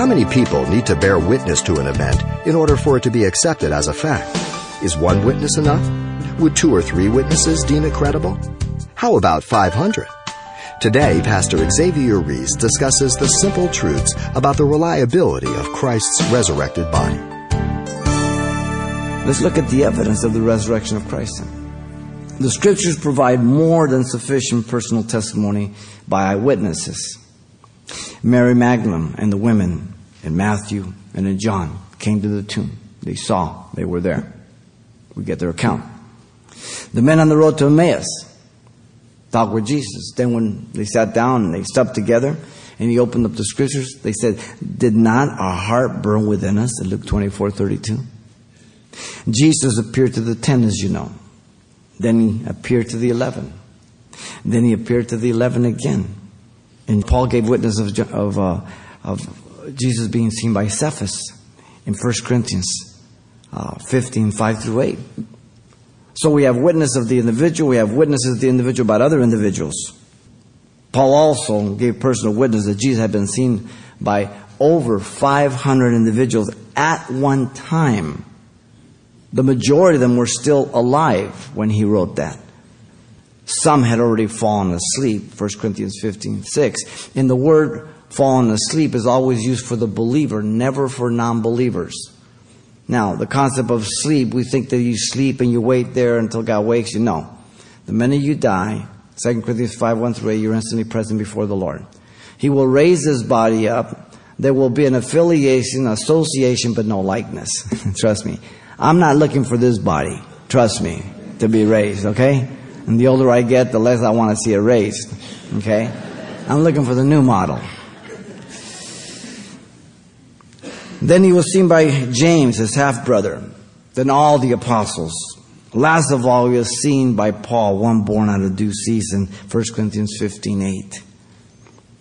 How many people need to bear witness to an event in order for it to be accepted as a fact? Is one witness enough? Would two or three witnesses deem it credible? How about 500? Today, Pastor Xavier Reese discusses the simple truths about the reliability of Christ's resurrected body. Let's look at the evidence of the resurrection of Christ. The scriptures provide more than sufficient personal testimony by eyewitnesses. Mary Magdalene and the women in Matthew and in John came to the tomb. They saw, they were there. We get their account. The men on the road to Emmaus talked with Jesus. Then when they sat down and they stopped together and he opened up the scriptures, they said, Did not our heart burn within us? In Luke 24, 32. Jesus appeared to the ten, as you know. Then he appeared to the eleven. Then he appeared to the eleven again. And Paul gave witness of, of, uh, of Jesus being seen by Cephas in 1 Corinthians uh, 15, 5 through 8. So we have witness of the individual, we have witnesses of the individual about other individuals. Paul also gave personal witness that Jesus had been seen by over 500 individuals at one time. The majority of them were still alive when he wrote that. Some had already fallen asleep, 1 Corinthians 15, 6. And the word fallen asleep is always used for the believer, never for non believers. Now, the concept of sleep, we think that you sleep and you wait there until God wakes you. No. The minute you die, 2 Corinthians 5, 1 through 8, you're instantly present before the Lord. He will raise his body up. There will be an affiliation, association, but no likeness. Trust me. I'm not looking for this body. Trust me. To be raised, okay? And the older I get, the less I want to see it raised. Okay? I'm looking for the new model. Then he was seen by James, his half brother, then all the apostles. Last of all, he was seen by Paul, one born out of due season, 1 Corinthians 15 8.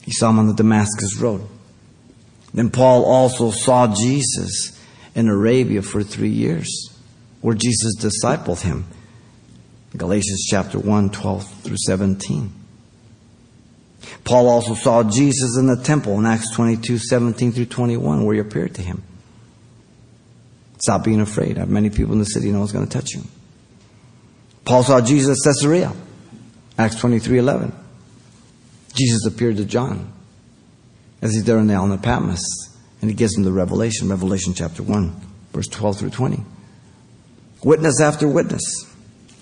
He saw him on the Damascus Road. Then Paul also saw Jesus in Arabia for three years, where Jesus discipled him. Galatians chapter 1, 12 through 17. Paul also saw Jesus in the temple in Acts 22, 17 through 21, where he appeared to him. Stop being afraid. I have many people in the city know it's going to touch you. Paul saw Jesus at Caesarea, Acts 23, 11. Jesus appeared to John as he's there on the island of Patmos, and he gives him the revelation, Revelation chapter 1, verse 12 through 20. Witness after witness.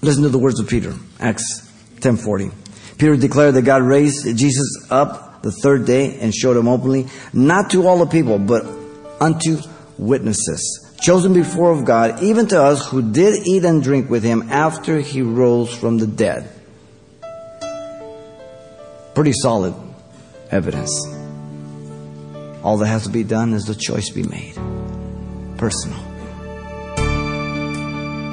Listen to the words of Peter, Acts 10:40. Peter declared that God raised Jesus up the third day and showed him openly, not to all the people, but unto witnesses, chosen before of God, even to us who did eat and drink with him after he rose from the dead. Pretty solid evidence. All that has to be done is the choice be made. Personal.